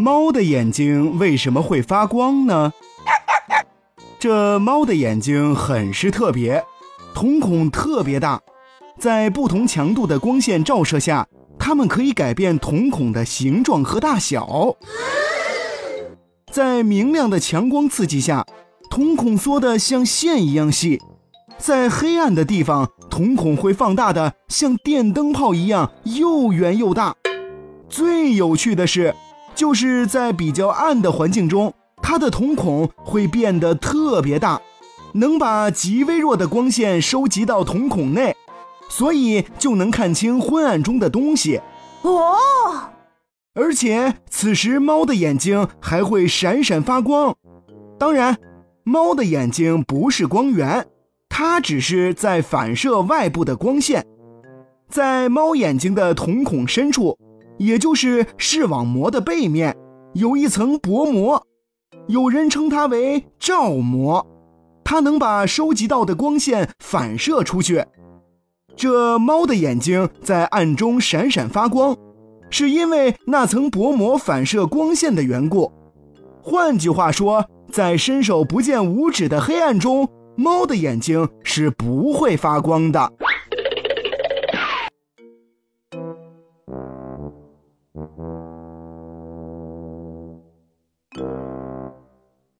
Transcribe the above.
猫的眼睛为什么会发光呢？这猫的眼睛很是特别，瞳孔特别大，在不同强度的光线照射下，它们可以改变瞳孔的形状和大小。在明亮的强光刺激下，瞳孔缩得像线一样细；在黑暗的地方，瞳孔会放大的像电灯泡一样又圆又大。最有趣的是，就是在比较暗的环境中，它的瞳孔会变得特别大，能把极微弱的光线收集到瞳孔内，所以就能看清昏暗中的东西。哦，而且此时猫的眼睛还会闪闪发光。当然，猫的眼睛不是光源，它只是在反射外部的光线。在猫眼睛的瞳孔深处。也就是视网膜的背面有一层薄膜，有人称它为照膜，它能把收集到的光线反射出去。这猫的眼睛在暗中闪闪发光，是因为那层薄膜反射光线的缘故。换句话说，在伸手不见五指的黑暗中，猫的眼睛是不会发光的。